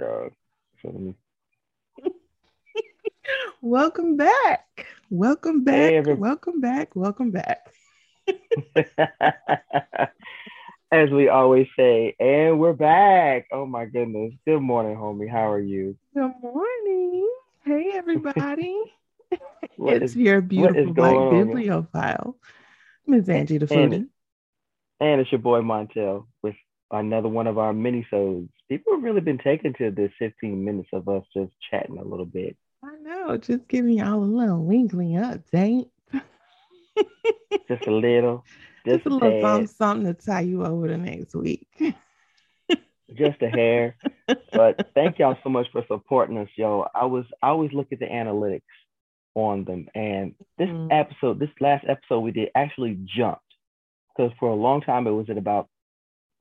God. So let me- Welcome back. Welcome back. Hey, welcome back. Welcome back. As we always say, and we're back. Oh my goodness. Good morning, homie. How are you? Good morning. Hey, everybody. It's is- your beautiful black bibliophile, Ms. Angie the And- and it's your boy Montel with another one of our mini-sodes. People have really been taking to this 15 minutes of us just chatting a little bit. I know, just giving y'all a little winkly update. Just a little. Just Just a little something, something to tie you over the next week. just a hair. But thank y'all so much for supporting us, yo. I was I always look at the analytics on them, and this Mhm. episode, this last episode we did actually jumped because for a long time it was at about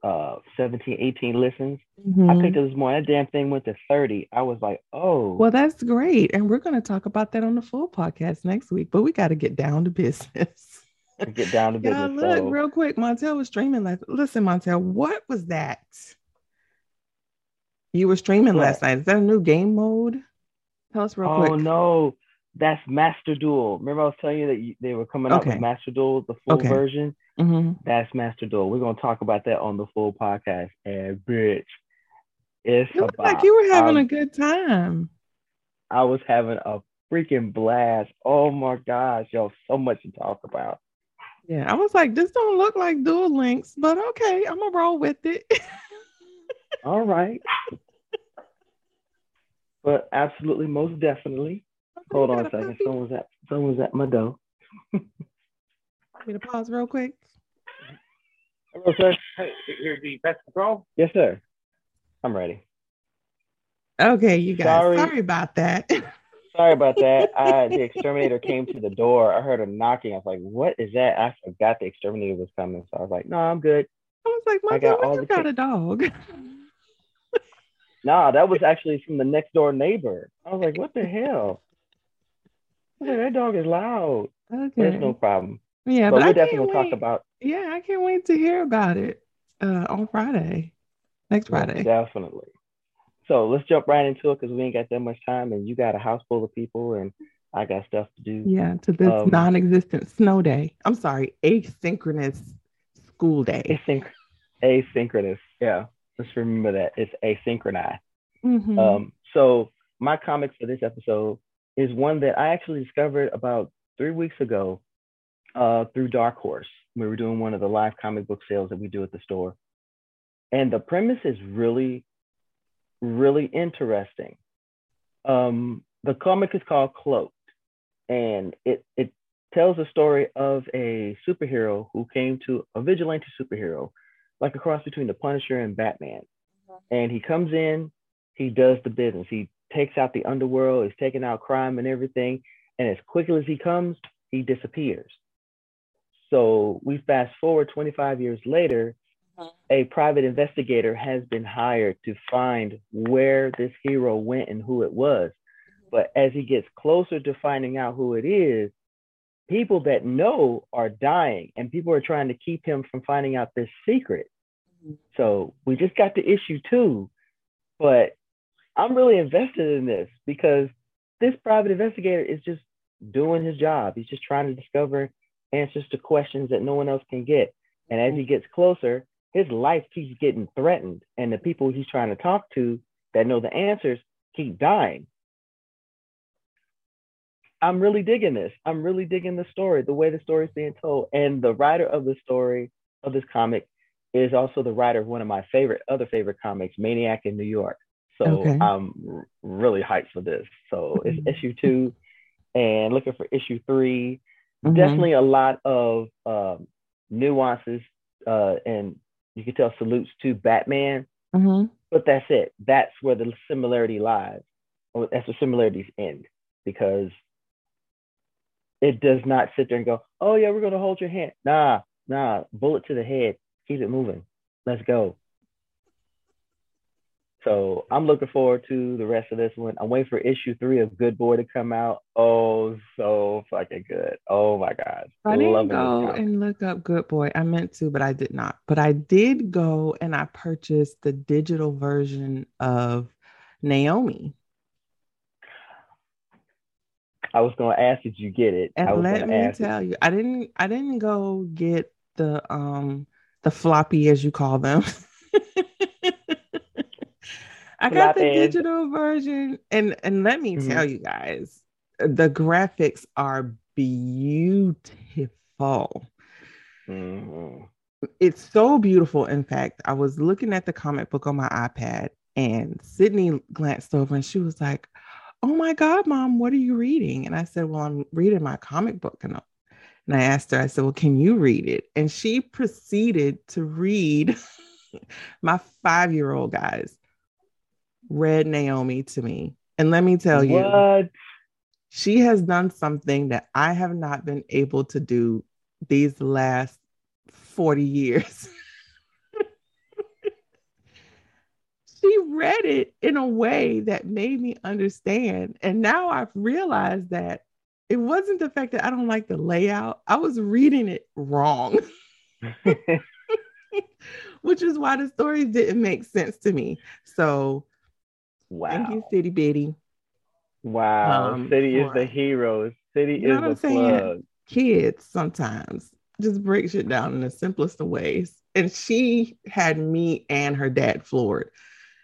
uh 17, 18 listens. I Mhm. picked it this morning. That damn thing went to 30. I was like, oh, Well, that's great. And we're going to talk about that on the full podcast next week, but we got to get down to business. get down to business Yeah, look, so, real quick. Montel was streaming last. Listen, Montel, what was that? You were streaming What? last night. Is that a new game mode? Tell us real oh quick. no, that's Master Duel. Remember I was telling you that you, they were coming out with Master Duel, the full Okay. version. Mhm. That's Master Duel. We're gonna talk about that on the full podcast. And bitch, it's You look about. like you were having a good time. I was having a freaking blast. Oh my gosh, yo, so much to talk about. Yeah, I was like, this don't look like Duel Links, but okay, I'm gonna roll with it. All right. but absolutely, most definitely. Hold on a second. Someone's at someone's at my door. Want Me to pause real quick. Hello, sir. Hey, here's the pest control. Yes, sir. I'm ready. Okay, you guys. Sorry. Sorry, about that. Sorry about that. I, the exterminator came to the door. I heard a knocking. I was like, "What is that?" I forgot the exterminator was coming, so I was like, "No, I'm good." I was like, I got Montel, you got kids. a dog. Nah, that was actually from the next door neighbor. I was like, "What the hell?" I was like, that dog is loud. But Okay. it's no problem. Yeah, but but, I definitely wait. talk about Yeah, I can't wait to hear about it uh, on Friday, next Yeah, Friday. definitely. So let's jump right into it because we ain't got that much time, and you got a house full of people, and I got stuff to do. Yeah, to this Um, non-existent snow day. I'm sorry, asynchronous school day. Asynch- asynchronous. Yeah, let's remember that it's asynchronous. Mhm. Um, so my comic for this episode is one that I actually discovered about three weeks ago uh, through Dark Horse. We were doing one of the live comic book sales that we do at the store. And the premise is really, really interesting. Um, the comic is called Cloaked, and it, it tells the story of a superhero who came to a vigilante superhero, like a cross between the Punisher and Batman. And he comes in, he does the business. He takes out the underworld, he's taking out crime and everything. And as quickly as he comes, he disappears. So we fast forward 25 years later, uh-huh. a private investigator has been hired to find where this hero went and who it was. Mm-hmm. But as he gets closer to finding out who it is, people that know are dying and people are trying to keep him from finding out this secret. Mm-hmm. So we just got to issue two, but I'm really invested in this because this private investigator is just doing his job. He's just trying to discover answers to questions that no one else can get. And as he gets closer, his life keeps getting threatened. And the people he's trying to talk to that know the answers keep dying. I'm really digging this. I'm really digging the story, the way the story is being told. And the writer of the story of this comic is also the writer of one of my favorite other favorite comics, Maniac in New York. So Okay. I'm really hyped for this. So it's Mhm. issue two and looking for issue 3 Mhm. Definitely a lot of um, nuances uh, and you can tell salutes to Batman, Mhm. but that's it. That's where the similarity lies. Or that's where similarities end because it does not sit there and go, oh yeah, we're gonna hold your hand. Nah, nah, bullet to the head, keep it moving. Let's go. So I'm looking forward to the rest of this one. I'm waiting for issue three of Good Boy to come out. Oh, so fucking good. Oh my god. I didn't Loving go and look up Good Boy. I meant to, but I did not. But I did go and I purchased the digital version of Naomi. I was going to ask, did you get it? And I was let me tell you, I didn't I didn't go get the um the floppy as you call them. I got the digital version and and let me Mhm. tell you guys, the graphics are beautiful. Mhm. It's so beautiful. In fact, I was looking at the comic book on my iPad and Sydney glanced over and she was like, Oh my God, mom, what are you reading? And I said, Well, I'm reading my comic book. And, I- and I asked her, I said, Well, can you read it? And she proceeded to read my five year old guys, read Naomi to me. And let me tell you, What? she has done something that I have not been able to do these last 40 years. she read it in a way that made me understand. And now I've realized that it wasn't the fact that I don't like the layout, I was reading it wrong, which is why the stories didn't make sense to me. So wow. thank you, City Bitty. Wow. Um, City is the hero. City You know what I'm is the saying? plug. kids sometimes just break shit down in the simplest of ways. And she had me and her dad floored.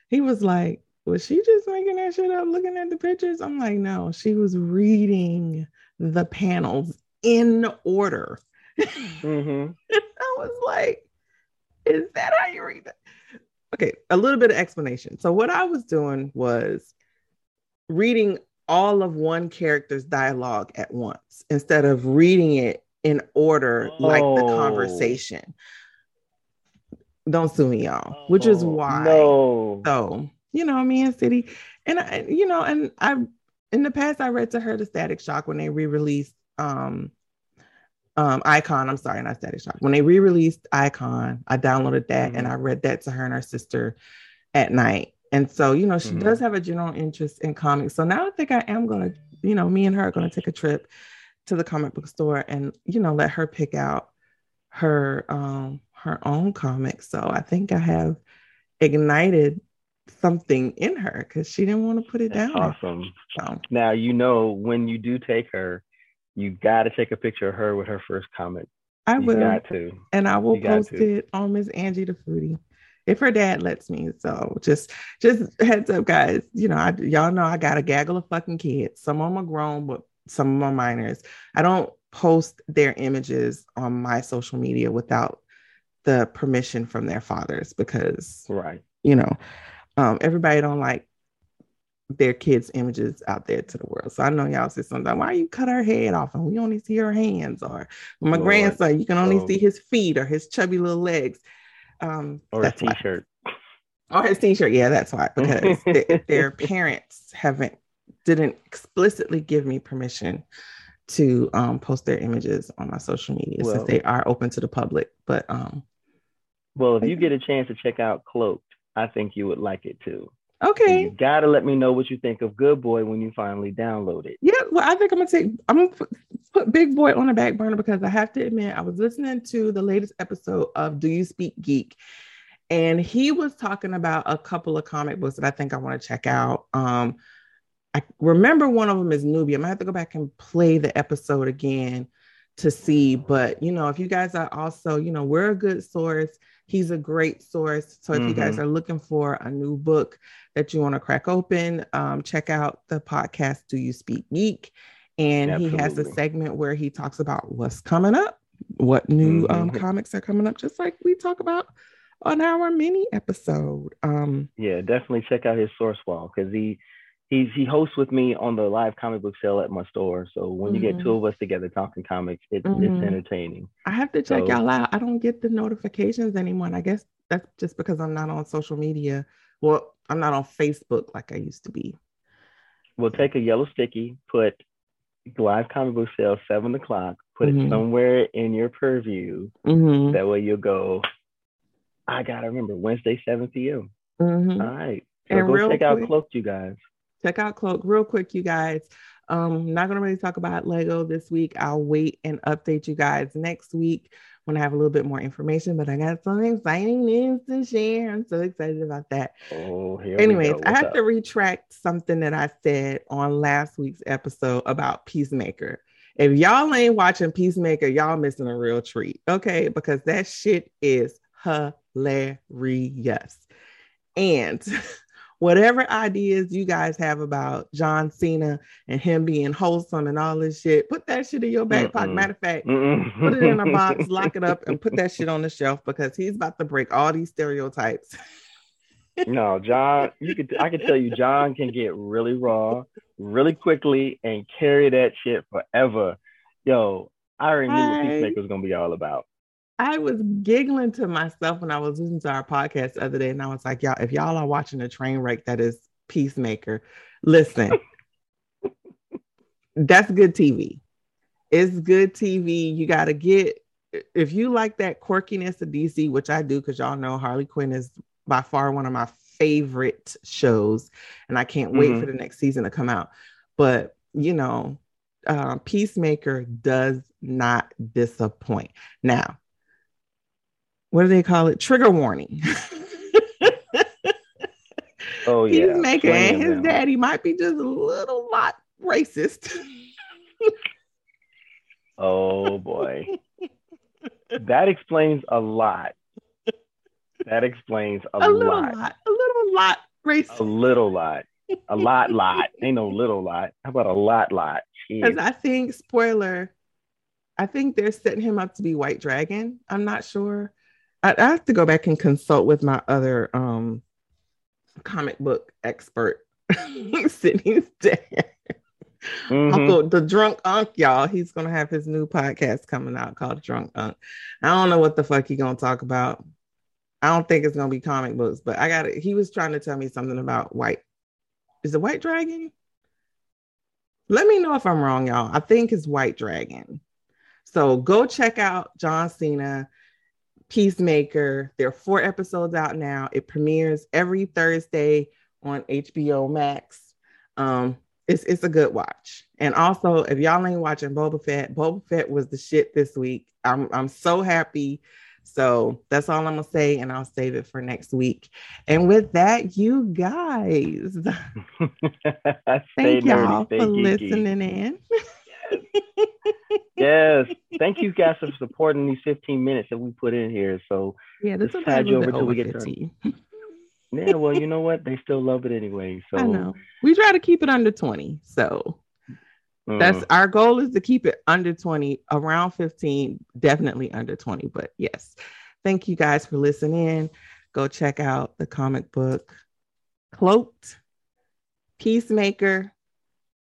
He was like, Was she just making that shit up looking at the pictures? I'm like, No, she was reading the panels in order. hmm I was like, Is that how you read that? Okay, a little bit of explanation. So, what I was doing was reading all of one character's dialogue at once instead of reading it in order like the Oh. conversation. Don't sue me, y'all, which is Oh, why. No. So, you know, me and City, and I, you know, and I, in the past, I read to her the Static Shock when they re-released um, um, Icon. I'm sorry, not Static Shock. When they re-released Icon, I downloaded that and Mhm. I read that to her and her sister at night. And so, you know, she Mhm. does have a general interest in comics. So now I think I am gonna, you know, me and her are gonna take a trip to the comic book store and, you know, let her pick out her um her own comics. So I think I have ignited something in her because she didn't want to put it That's down. awesome. So Now you know when you do take her, you got to take a picture of her with her first comment. I You will, got to. and I will you post it on Miss Angie the Foodie if her dad lets me. So just just heads up, guys. You know, I, y'all know I got a gaggle of fucking kids. Some of them are grown, but some of them are minors. I don't post their images on my social media without the permission from their fathers because Right. you know, um, everybody don't like their kids' images out there to the world. So I know y'all say sometimes, why you cut her head off and we only see her hands? Or my Lord. grandson, you can only Oh. see his feet or his chubby little legs. Um, Or his t-shirt. Or his t-shirt. Yeah, that's why. Because th- their parents haven't didn't explicitly give me permission to um, post their images on my social media Well- since they are open to the public. But um, Well, if you get a chance to check out Cloaked, I think you would like it too. And okay. you got to let me know what you think of Good Boy when you finally download it. Yeah, well, I think I'm gonna take. I'm gonna put, put Big Boy on the back burner because I have to admit I was listening to the latest episode of Do You Speak Geek, and he was talking about a couple of comic books that I think I want to check out. Um, I remember one of them is Nubia. I might have to go back and play the episode again to see. But you know, if you guys are also, you know, we're a good source. He's a great source. So if you guys Mhm. are looking for a new book that you want to crack open, um, check out the podcast Do You Speak Geek? And he has a segment where he talks about what's coming up, what new um, Mhm. comics are coming up, just like we talk about on our mini episode. Um, Yeah, definitely check out his source wall because he he's he hosts with me on the live comic book sale at my store. So when you Mhm. get two of us together talking comics, it's Mhm. it's entertaining. I have to check So- y'all out. I don't get the notifications anymore. I guess that's just because I'm not on social media. Well, I'm not on Facebook like I used to be. We'll take a yellow sticky, put live comic book sale seven o'clock, put Mhm. it somewhere in your purview. Mm-hmm. That way you'll go. I gotta remember Wednesday, seven p.m. Mm-hmm. All right, so And go check out quick- Cloaked, you guys. Check out Cloak real quick, you guys. Um, not gonna really talk about Lego this week. I'll wait and update you guys next week when I have a little bit more information, but I got some exciting news to share. I'm so excited about that. Oh, here Anyways, we go. I have up? to retract something that I said on last week's episode about Peacemaker. If y'all ain't watching Peacemaker, y'all missing a real treat, okay? Because that shit is hilarious. And whatever ideas you guys have about John Cena and him being wholesome and all this shit, put that shit in your back pocket. Matter of fact, Mm-mm. put it in a box, lock it up, and put that shit on the shelf because he's about to break all these stereotypes. no, John, you could I could tell you John can get really raw really quickly and carry that shit forever. Yo, I already knew what. Peacemaker was gonna be all about. I was giggling to myself when I was listening to our podcast the other day, and I was like, y'all, if y'all are watching a train wreck that is Peacemaker, listen, that's good TV. It's good TV. You got to get, if you like that quirkiness of DC, which I do, because y'all know Harley Quinn is by far one of my favorite shows, and I can't wait Mhm. for the next season to come out. But, you know, uh, Peacemaker does not disappoint. Now, what do they call it? Trigger warning. Oh yeah. Peacemaker and his daddy might be just a little lot racist. Oh boy. that explains a lot. That explains a, a little lot. lot, a little lot racist. A little lot. A lot lot. Ain't no little lot. How about a lot lot? Because I think, spoiler, I think they're setting him up to be White Dragon. I'm not sure. I, I have to go back and consult with my other um comic book expert sitting there. Mhm. Uncle the drunk unk, y'all. He's gonna have his new podcast coming out called Drunk Unk. I don't know what the fuck he gonna talk about. I don't think it's gonna be comic books, but I got it. He was trying to tell me something about white. Is it White Dragon? Let me know if I'm wrong, y'all. I think it's White Dragon. So go check out John Cena, Peacemaker. There are four episodes out now. It premieres every Thursday on HBO Max. Um, it's it's a good watch. And also, if y'all ain't watching Boba Fett, Boba Fett was the shit this week. I'm I'm so happy. So that's all I'm gonna say, and I'll save it for next week. And with that, you guys, thank nerdy, y'all for geeky. listening in. Yes. Thank you guys for supporting these 15 minutes that we put in here. So Yeah, this Let's is tide you over till we get done. 15. yeah, well, you know what? They still love it anyway. So I know. We try to keep it under 20. So mm, that's our goal is to keep it under 20, around 15, definitely under 20. But yes, thank you guys for listening. Go check out the comic book Cloaked, Peacemaker,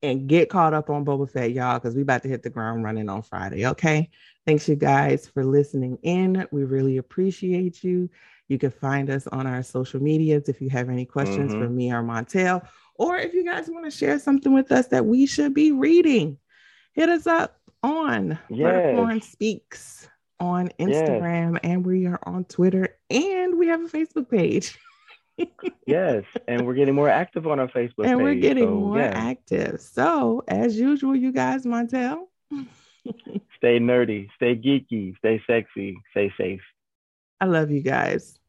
and get caught up on Boba Fett, y'all, because we about to hit the ground running on Friday. Okay. Thanks you guys for listening in. We really appreciate you. You can find us on our social medias if you have any questions Mhm. for me or Montel, or if you guys want to share something with us that we should be reading, hit us up on Yes. Blerdicorn Speaks on Yes. Instagram, and we are on Twitter, and we have a Facebook page, yes, and we're getting more active on our Facebook page. and we're getting so, more yeah. active. So, as usual, you guys, Montel, Stay nerdy, stay geeky, stay sexy, stay safe. I love you guys.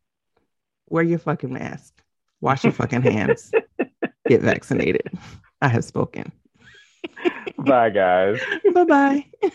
Wear your fucking mask. Wash your fucking hands. Get vaccinated. I have spoken. Bye, guys. bye bye.